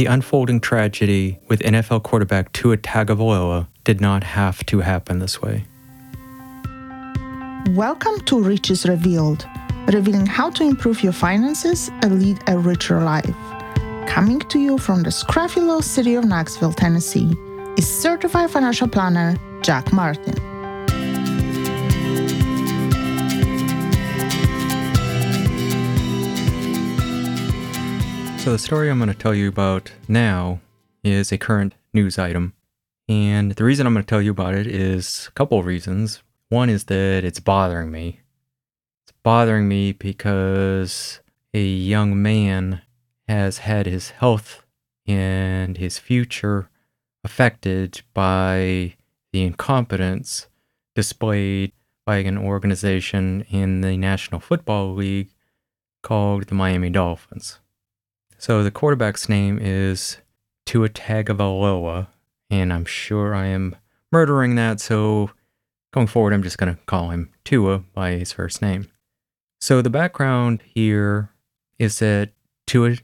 The unfolding tragedy with NFL quarterback Tua Tagovailoa did not have to happen this way. Welcome to Riches Revealed, revealing how to improve your finances and lead a richer life. Coming to you from the scruffy little city of Knoxville, Tennessee, is certified financial planner Jack Martin. So, the story I'm going to tell you about now is a current news item. And the reason I'm going to tell you about it is a couple of reasons. One is that it's bothering me. It's bothering me because a young man has had his health and his future affected by the incompetence displayed by an organization in the National Football League called the Miami Dolphins. So the quarterback's name is Tua Tagovailoa, and I'm sure I am murdering that. So going forward, I'm just going to call him Tua by his first name. So the background here is that Tua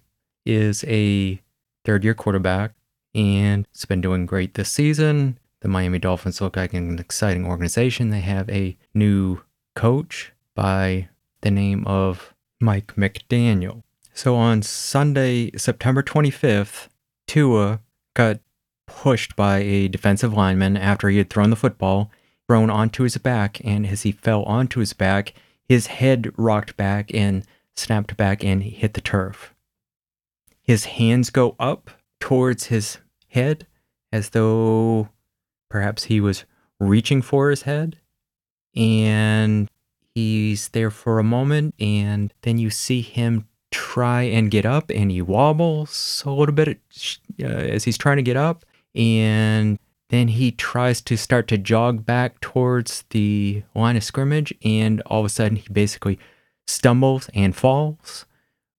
is a third year quarterback and it's been doing great this season. The Miami Dolphins look like an exciting organization. They have a new coach by the name of Mike McDaniel. So on Sunday, September 25th, Tua got pushed by a defensive lineman after he had thrown the football, thrown onto his back, and as he fell onto his back, his head rocked back and snapped back and hit the turf. His hands go up towards his head as though perhaps he was reaching for his head. And he's there for a moment, and then you see him try and get up and he wobbles a little bit uh, as he's trying to get up and then he tries to start to jog back towards the line of scrimmage and all of a sudden he basically stumbles and falls.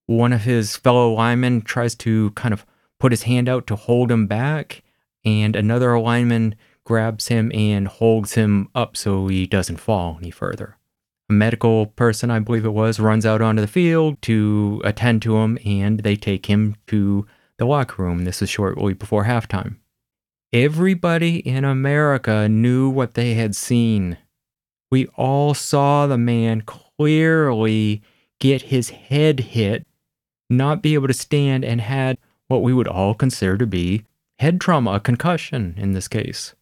One of his fellow linemen tries to kind of put his hand out to hold him back and another lineman grabs him and holds him up so he doesn't fall any further medical person, I believe it was, runs out onto the field to attend to him and they take him to the locker room. This is shortly before halftime. Everybody in America knew what they had seen. We all saw the man clearly get his head hit, not be able to stand, and had what we would all consider to be head trauma, a concussion in this case.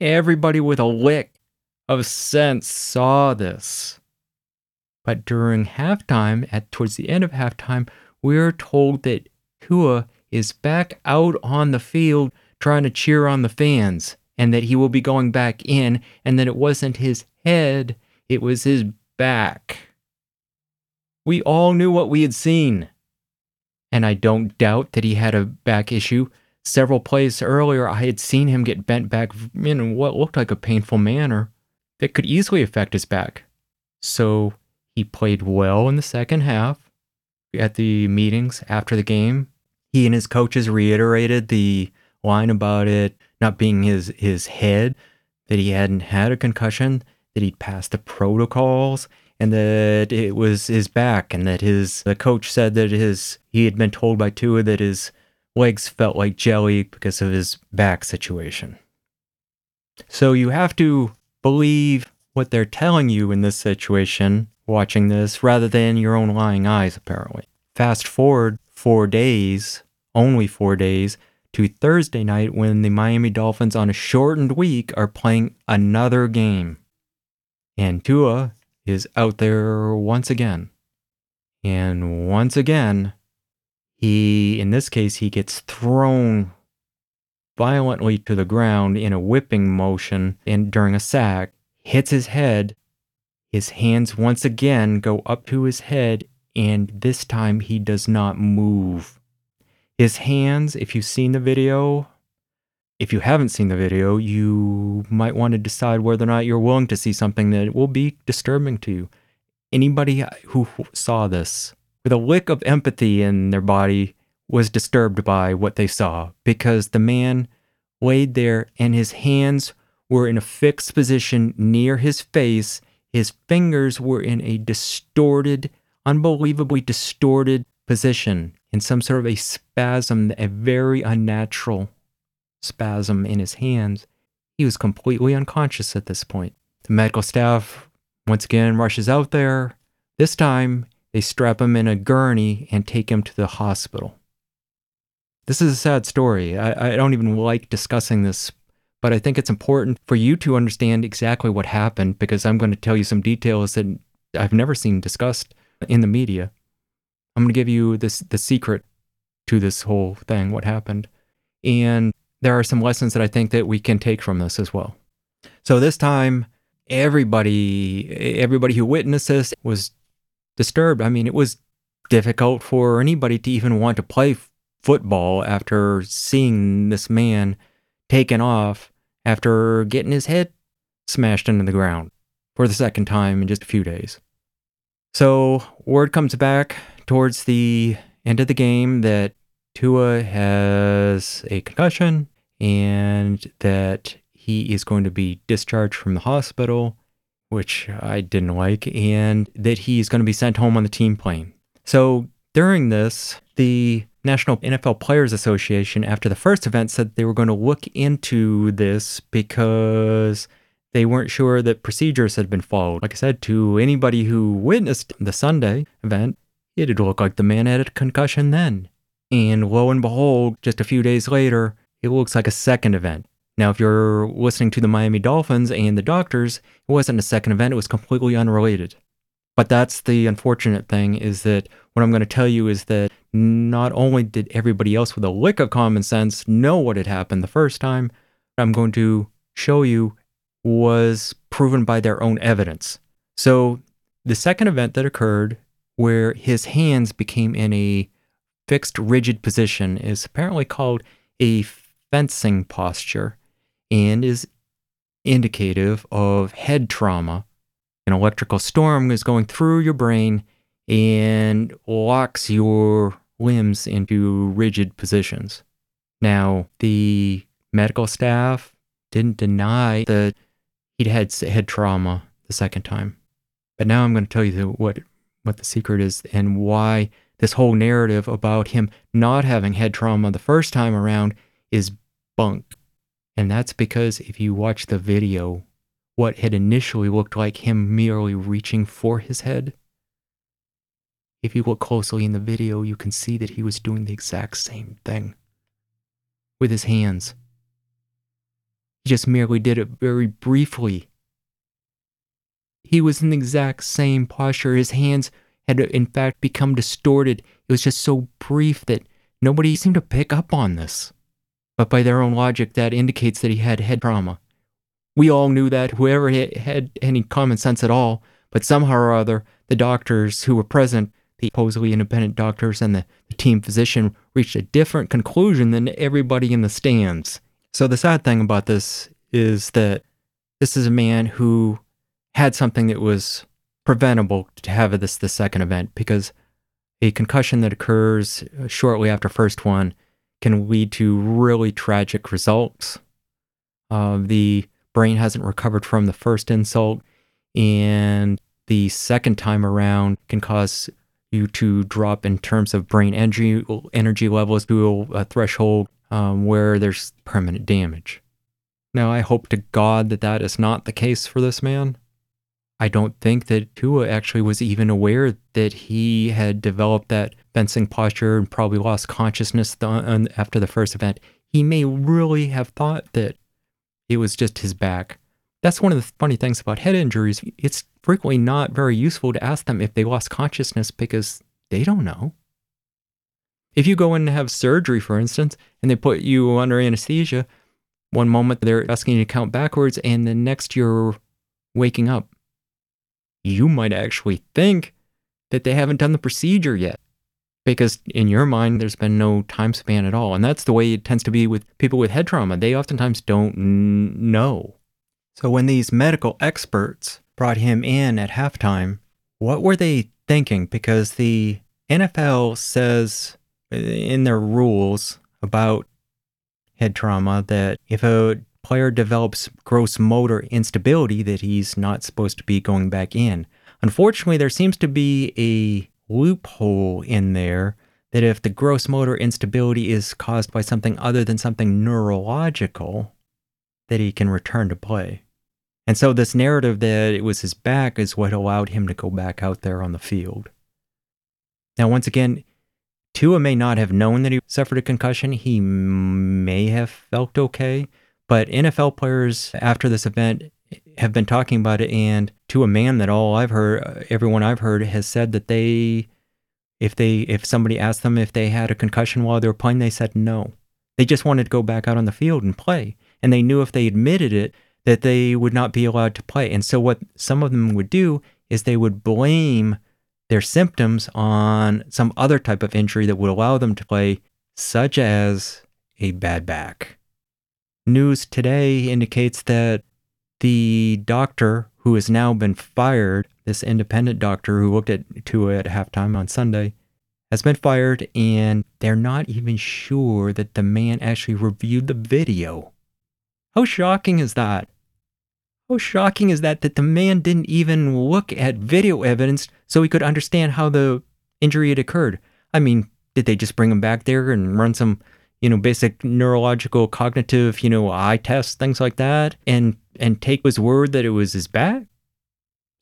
Everybody with a lick of sense saw this. But during halftime, at towards the end of halftime, we're told that Tua is back out on the field trying to cheer on the fans and that he will be going back in and that it wasn't his head, it was his back. We all knew what we had seen. And I don't doubt that he had a back issue. Several plays earlier, I had seen him get bent back in what looked like a painful manner that could easily affect his back. So he played well in the second half. At the meetings after the game, he and his coaches reiterated the line about it not being his, his head, that he hadn't had a concussion, that he'd passed the protocols, and that it was his back, and that his the coach said that his he had been told by Tua that his legs felt like jelly because of his back situation. So you have to believe what they're telling you in this situation, watching this, rather than your own lying eyes, apparently. Fast forward four days, only four days, to Thursday night when the Miami Dolphins on a shortened week are playing another game. And Tua is out there once again. And once again, he, in this case, he gets thrown violently to the ground in a whipping motion and during a sack, hits his head. His hands once again go up to his head, and this time he does not move. His hands, if you've seen the video, if you haven't seen the video, you might want to decide whether or not you're willing to see something that will be disturbing to you. Anybody who saw this with a lick of empathy in their body was disturbed by what they saw because the man laid there and his hands were in a fixed position near his face. His fingers were in a distorted, unbelievably distorted position. in some sort of a spasm, a very unnatural spasm in his hands. He was completely unconscious at this point. The medical staff once again rushes out there. This time, they strap him in a gurney and take him to the hospital. This is a sad story. I, I don't even like discussing this, but I think it's important for you to understand exactly what happened because I'm going to tell you some details that I've never seen discussed in the media. I'm going to give you this the secret to this whole thing, what happened. And there are some lessons that I think that we can take from this as well. So this time everybody everybody who witnessed this was disturbed. I mean, it was difficult for anybody to even want to play football after seeing this man taken off after getting his head smashed into the ground for the second time in just a few days. So, word comes back towards the end of the game that Tua has a concussion and that he is going to be discharged from the hospital, which I didn't like, and that he's going to be sent home on the team plane. So during this, the National NFL Players Association, after the first event, said they were going to look into this because they weren't sure that procedures had been followed. Like I said, to anybody who witnessed the Sunday event, it did look like the man had a concussion then. And lo and behold, just a few days later, it looks like a second event. Now, if you're listening to the Miami Dolphins and the doctors, it wasn't a second event, it was completely unrelated. But that's the unfortunate thing is that what I'm going to tell you is that not only did everybody else with a lick of common sense know what had happened the first time, I'm going to show you was proven by their own evidence. So, the second event that occurred where his hands became in a fixed rigid position is apparently called a fencing posture and is indicative of head trauma. An electrical storm is going through your brain and locks your limbs into rigid positions. Now, the medical staff didn't deny that he'd had head trauma the second time. But now I'm going to tell you what, what the secret is and why this whole narrative about him not having head trauma the first time around is bunk. And that's because if you watch the video, what had initially looked like him merely reaching for his head, if you look closely in the video, you can see that he was doing the exact same thing with his hands. He just merely did it very briefly. He was in the exact same posture. His hands had, in fact, become distorted. It was just so brief that nobody seemed to pick up on this but by their own logic, that indicates that he had head trauma. We all knew that, whoever had any common sense at all, but somehow or other, the doctors who were present, the supposedly independent doctors and the, team physician, reached a different conclusion than everybody in the stands. So the sad thing about this is that this is a man who had something that was preventable to have this the second event because a concussion that occurs shortly after first one can lead to really tragic results. Uh, the brain hasn't recovered from the first insult, and the second time around can cause you to drop in terms of brain energy energy levels to a threshold um, where there's permanent damage. Now, I hope to God that that is not the case for this man. I don't think that Tua actually was even aware that he had developed that fencing posture and probably lost consciousness after the first event. He may really have thought that it was just his back. That's one of the funny things about head injuries. It's frequently not very useful to ask them if they lost consciousness because they don't know. If you go in to have surgery, for instance, and they put you under anesthesia, one moment they're asking you to count backwards, and the next you're waking up you might actually think that they haven't done the procedure yet because in your mind there's been no time span at all and that's the way it tends to be with people with head trauma they oftentimes don't n- know so when these medical experts brought him in at halftime what were they thinking because the NFL says in their rules about head trauma that if a player develops gross motor instability that he's not supposed to be going back in. Unfortunately, there seems to be a loophole in there that if the gross motor instability is caused by something other than something neurological, that he can return to play. And so this narrative that it was his back is what allowed him to go back out there on the field. Now, once again, Tua may not have known that he suffered a concussion. He may have felt okay, but NFL players after this event have been talking about it, and to a man that all I've heard, everyone I've heard has said that they, if they, if somebody asked them if they had a concussion while they were playing, they said no. They just wanted to go back out on the field and play, and they knew if they admitted it, that they would not be allowed to play. And so what some of them would do is they would blame their symptoms on some other type of injury that would allow them to play, such as a bad back. News today indicates that the doctor who has now been fired, this independent doctor who looked at Tua at halftime on Sunday, has been fired, and they're not even sure that the man actually reviewed the video. How shocking is that? How shocking is that that the man didn't even look at video evidence so he could understand how the injury had occurred? I mean, did they just bring him back there and run some, you know, basic neurological cognitive, you know, eye tests, things like that, and and take his word that it was his back?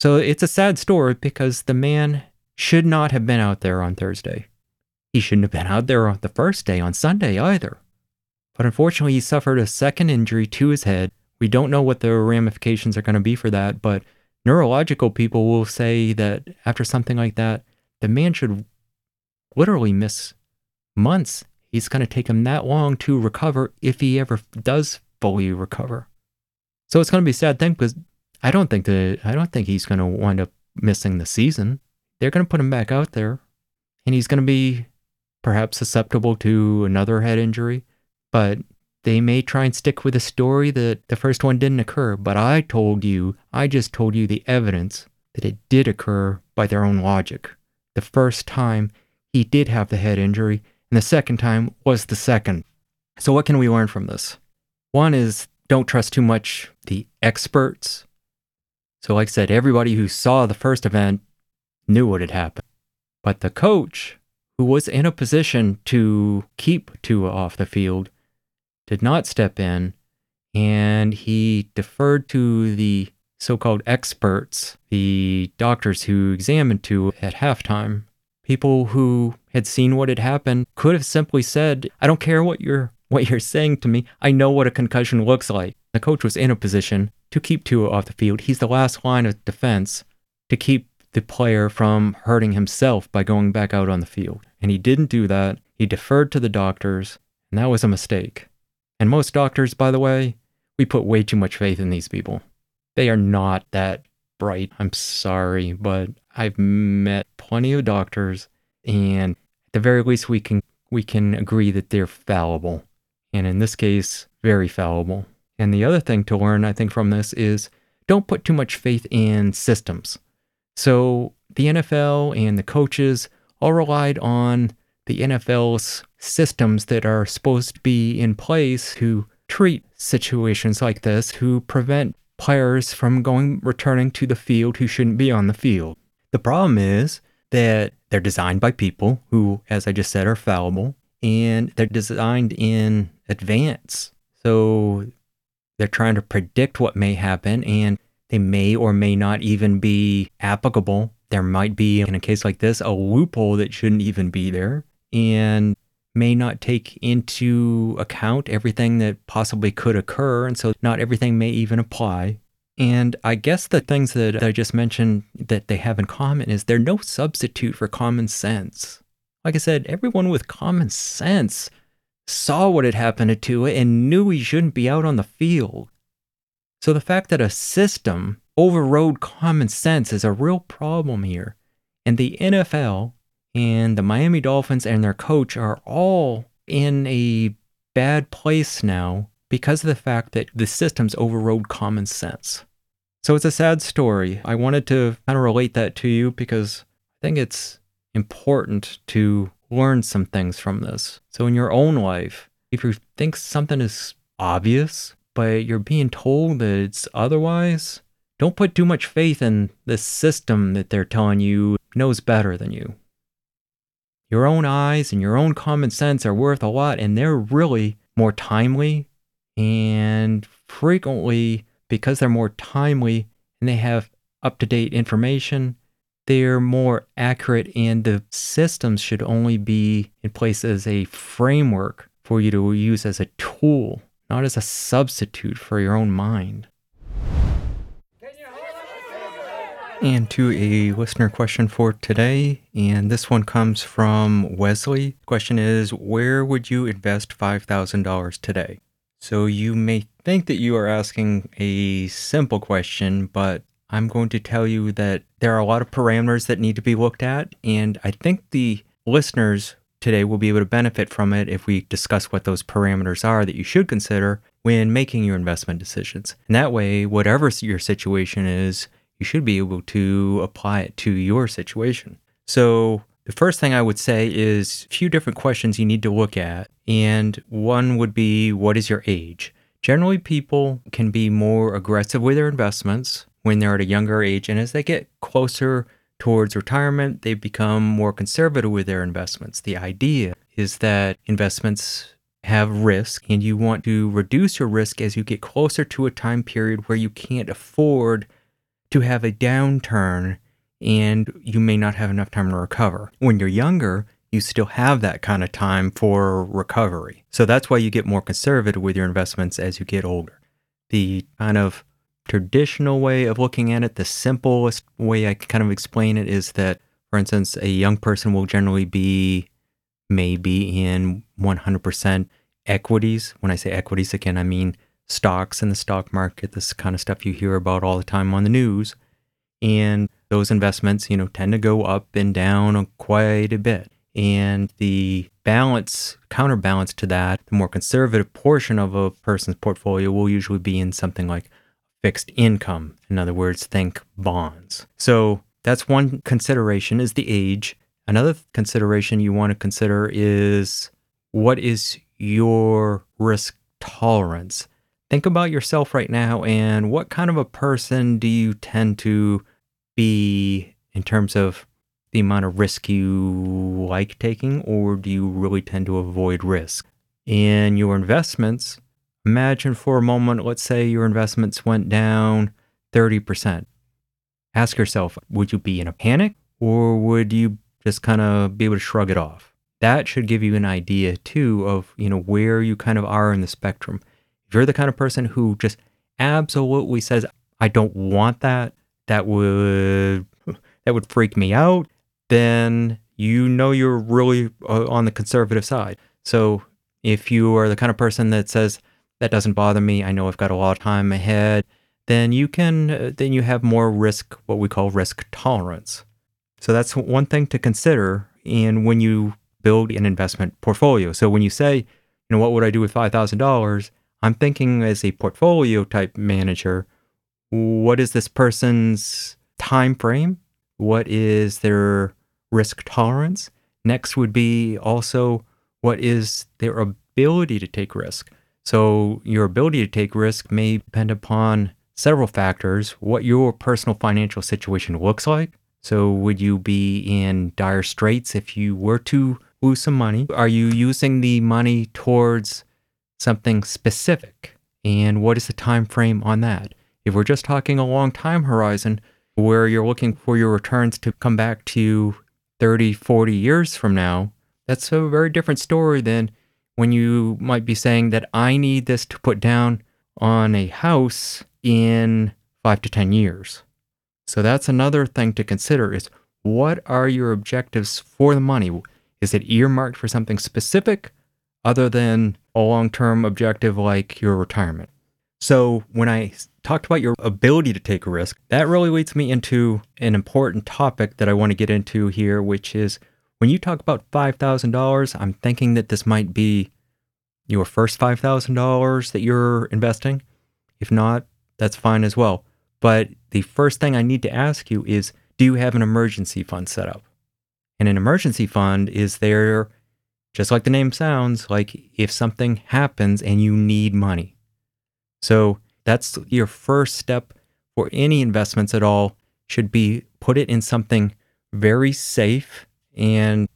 So it's a sad story because the man should not have been out there on Thursday. He shouldn't have been out there on the first day on Sunday either. But unfortunately, he suffered a second injury to his head. We don't know what the ramifications are going to be for that, but neurological people will say that after something like that, the man should literally miss months. He's going to take him that long to recover if he ever does fully recover. So it's going to be a sad thing because I don't think that I don't think he's going to wind up missing the season. They're going to put him back out there, and he's going to be perhaps susceptible to another head injury. But they may try and stick with a story that the first one didn't occur. But I told you, I just told you the evidence that it did occur by their own logic. The first time he did have the head injury, and the second time was the second. So, what can we learn from this? One is don't trust too much the experts. So, like I said, everybody who saw the first event knew what had happened. But the coach, who was in a position to keep Tua off the field, did not step in and he deferred to the so called experts, the doctors who examined Tua at halftime. People who had seen what had happened could have simply said, I don't care what you're what you're saying to me. I know what a concussion looks like. The coach was in a position to keep Tua off the field. He's the last line of defense to keep the player from hurting himself by going back out on the field. And he didn't do that. He deferred to the doctors, and that was a mistake. And most doctors, by the way, we put way too much faith in these people. They are not that bright. I'm sorry, but I've met plenty of doctors and at the very least we can we can agree that they're fallible and in this case, very fallible. And the other thing to learn, I think, from this is don't put too much faith in systems. So the NFL and the coaches all relied on the NFL's systems that are supposed to be in place to treat situations like this, to prevent players from going returning to the field who shouldn't be on the field. The problem is that they're designed by people who, as I just said, are fallible and they're designed in advance. So they're trying to predict what may happen and they may or may not even be applicable. There might be, in a case like this, a loophole that shouldn't even be there and may not take into account everything that possibly could occur. And so not everything may even apply. And I guess the things that I just mentioned that they have in common is they're no substitute for common sense. Like I said, everyone with common sense saw what had happened to Tua and knew he shouldn't be out on the field. So the fact that a system overrode common sense is a real problem here. And the NFL and the Miami Dolphins and their coach are all in a bad place now because of the fact that the systems overrode common sense. So it's a sad story. I wanted to kind of relate that to you because I think it's important to learn some things from this. So, in your own life, if you think something is obvious, but you're being told that it's otherwise, don't put too much faith in the system that they're telling you knows better than you. Your own eyes and your own common sense are worth a lot, and they're really more timely. And frequently, because they're more timely and they have up to date information, they're more accurate, and the systems should only be in place as a framework for you to use as a tool, not as a substitute for your own mind. And to a listener question for today, and this one comes from Wesley. Question is Where would you invest $5,000 today? So you may think that you are asking a simple question, but I'm going to tell you that there are a lot of parameters that need to be looked at. And I think the listeners today will be able to benefit from it if we discuss what those parameters are that you should consider when making your investment decisions. And that way, whatever your situation is, you should be able to apply it to your situation. So, the first thing I would say is a few different questions you need to look at. And one would be what is your age? Generally, people can be more aggressive with their investments when they're at a younger age. And as they get closer towards retirement, they become more conservative with their investments. The idea is that investments have risk and you want to reduce your risk as you get closer to a time period where you can't afford to have a downturn and you may not have enough time to recover. When you're younger, you still have that kind of time for recovery. So that's why you get more conservative with your investments as you get older. The kind of traditional way of looking at it, the simplest way I can kind of explain it is that, for instance, a young person will generally be maybe in 100% equities. When I say equities, again, I mean stocks and the stock market, this kind of stuff you hear about all the time on the news. And those investments, you know, tend to go up and down quite a bit. And the balance, counterbalance to that, the more conservative portion of a person's portfolio will usually be in something like fixed income. In other words, think bonds. So that's one consideration is the age. Another consideration you want to consider is what is your risk tolerance? Think about yourself right now and what kind of a person do you tend to be in terms of the amount of risk you like taking, or do you really tend to avoid risk? In your investments, imagine for a moment, let's say your investments went down 30%. Ask yourself, would you be in a panic or would you just kind of be able to shrug it off? That should give you an idea too of, you know, where you kind of are in the spectrum. If you're the kind of person who just absolutely says, I don't want that, that would that would freak me out, then you know you're really uh, on the conservative side. So if you are the kind of person that says that doesn't bother me, I know I've got a lot of time ahead, then you can uh, then you have more risk what we call risk tolerance. So that's one thing to consider in when you build an investment portfolio. So when you say, you know, what would I do with $5,000? I'm thinking as a portfolio type manager, what is this person's time frame? What is their risk tolerance? Next would be also what is their ability to take risk. So your ability to take risk may depend upon several factors. What your personal financial situation looks like. So would you be in dire straits if you were to lose some money? Are you using the money towards something specific. And what is the time frame on that? If we're just talking a long time horizon where you're looking for your returns to come back to 30 40 years from now that's a very different story than when you might be saying that i need this to put down on a house in 5 to 10 years. So that's another thing to consider is what are your objectives for the money? Is it earmarked for something specific other than a long term objective like your retirement. So, when I talked about your ability to take a risk, that really leads me into an important topic that I want to get into here, which is when you talk about $5,000, I'm thinking that this might be your first $5,000 that you're investing. If not, that's fine as well. But the first thing I need to ask you is do you have an emergency fund set up? And an emergency fund is there just like the name sounds, like if something happens and you need money. So that's your first step for any investments at all should be put it in something very safe and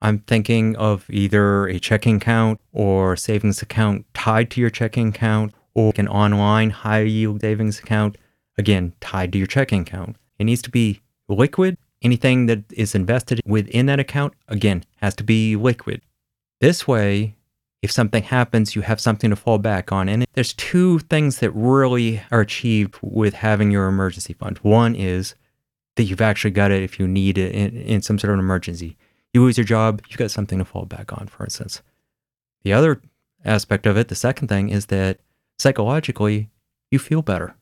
I'm thinking of either a checking account or savings account tied to your checking account or an online high yield savings account, again, tied to your checking account. It needs to be liquid. Anything that is invested within that account, again, has to be liquid. This way, if something happens, you have something to fall back on. And there's two things that really are achieved with having your emergency fund. One is that you've actually got it if you need it in, in some sort of emergency you lose your job, you've got something to fall back on, for instance. The other aspect of it, the second thing, is that psychologically, you feel better.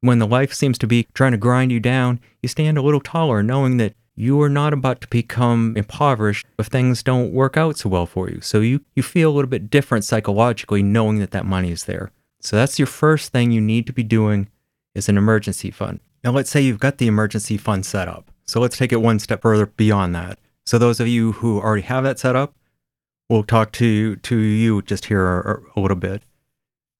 When the life seems to be trying to grind you down, you stand a little taller knowing that you are not about to become impoverished if things don't work out so well for you. So you, you feel a little bit different psychologically knowing that that money is there. So that's your first thing you need to be doing is an emergency fund. Now let's say you've got the emergency fund set up. So let's take it one step further beyond that. So those of you who already have that set up, we'll talk to to you just here a, a little bit.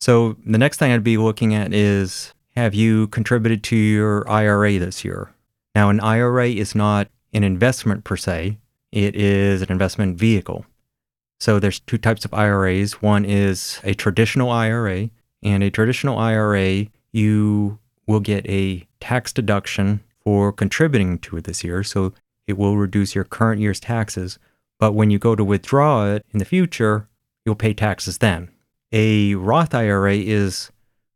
So the next thing I'd be looking at is have you contributed to your IRA this year? Now an IRA is not an investment per se, it is an investment vehicle. So there's two types of IRAs. One is a traditional IRA, and a traditional IRA you will get a tax deduction for contributing to it this year. So it will reduce your current year's taxes. But when you go to withdraw it in the future, you'll pay taxes then. A Roth IRA is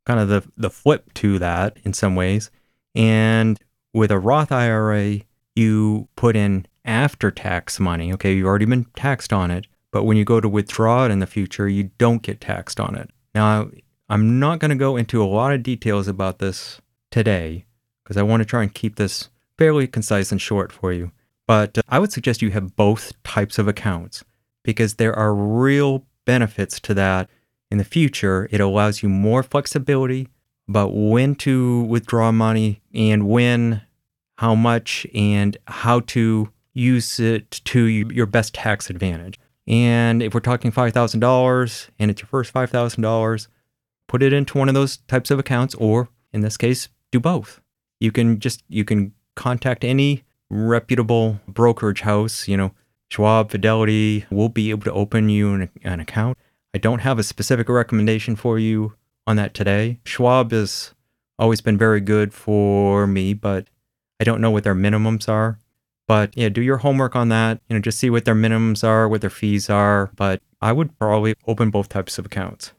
kind of the, the flip to that in some ways. And with a Roth IRA, you put in after tax money. Okay, you've already been taxed on it. But when you go to withdraw it in the future, you don't get taxed on it. Now, I'm not going to go into a lot of details about this today because I want to try and keep this fairly concise and short for you. But uh, I would suggest you have both types of accounts because there are real benefits to that in the future. It allows you more flexibility about when to withdraw money and when, how much, and how to use it to your best tax advantage. And if we're talking $5,000 and it's your first $5,000, put it into one of those types of accounts, or in this case, do both. You can just, you can contact any reputable brokerage house, you know, Schwab, Fidelity, will be able to open you an, an account. I don't have a specific recommendation for you on that today. Schwab has always been very good for me, but I don't know what their minimums are. But yeah, do your homework on that. You know, just see what their minimums are, what their fees are. But I would probably open both types of accounts.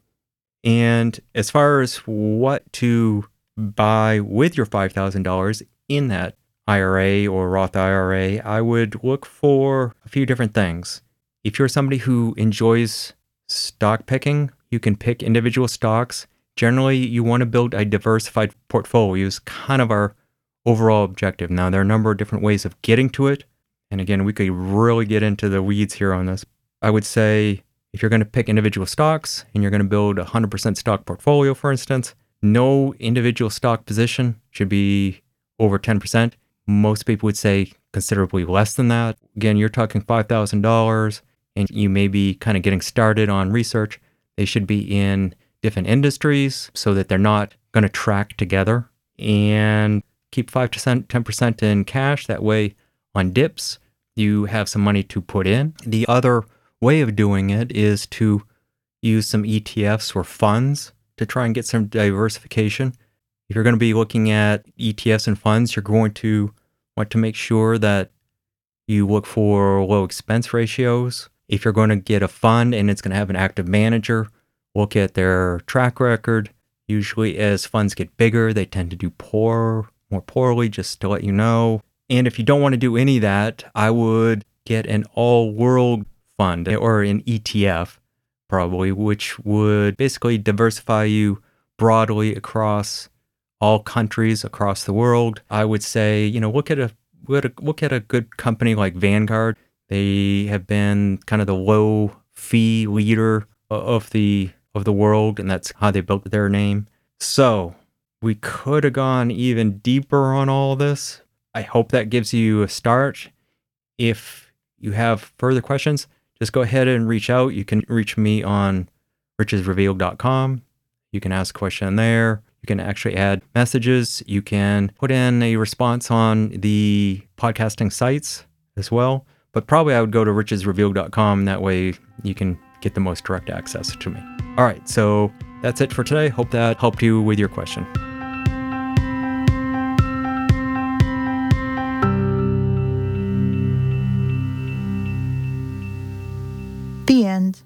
And as far as what to buy with your $5,000 in that IRA or Roth IRA, I would look for a few different things. If you're somebody who enjoys stock picking, you can pick individual stocks. Generally, you want to build a diversified portfolio, is kind of our overall objective. Now, there are a number of different ways of getting to it. And again, we could really get into the weeds here on this. I would say if you're going to pick individual stocks and you're going to build a 100% stock portfolio, for instance, no individual stock position should be over 10%. Most people would say considerably less than that. Again, you're talking $5,000 and you may be kind of getting started on research. They should be in different industries so that they're not going to track together and keep 5%, 10% in cash. That way, on dips, you have some money to put in. The other way of doing it is to use some ETFs or funds to try and get some diversification. If you're going to be looking at ETFs and funds, you're going to want to make sure that you look for low expense ratios. If you're going to get a fund and it's going to have an active manager, look at their track record. Usually, as funds get bigger, they tend to do poor, more poorly, just to let you know. And if you don't want to do any of that, I would get an all world fund or an ETF, probably, which would basically diversify you broadly across all countries across the world. I would say, you know, look at a look at a good company like Vanguard. They have been kind of the low fee leader of the of the world, and that's how they built their name. So we could have gone even deeper on all this. I hope that gives you a start. If you have further questions, just go ahead and reach out. You can reach me on richesrevealed.com. You can ask a question there. You can actually add messages. You can put in a response on the podcasting sites as well. but probably I would go to richesrevealed.com. That way you can get the most direct access to me. All right, so that's it for today. Hope that helped you with your question. and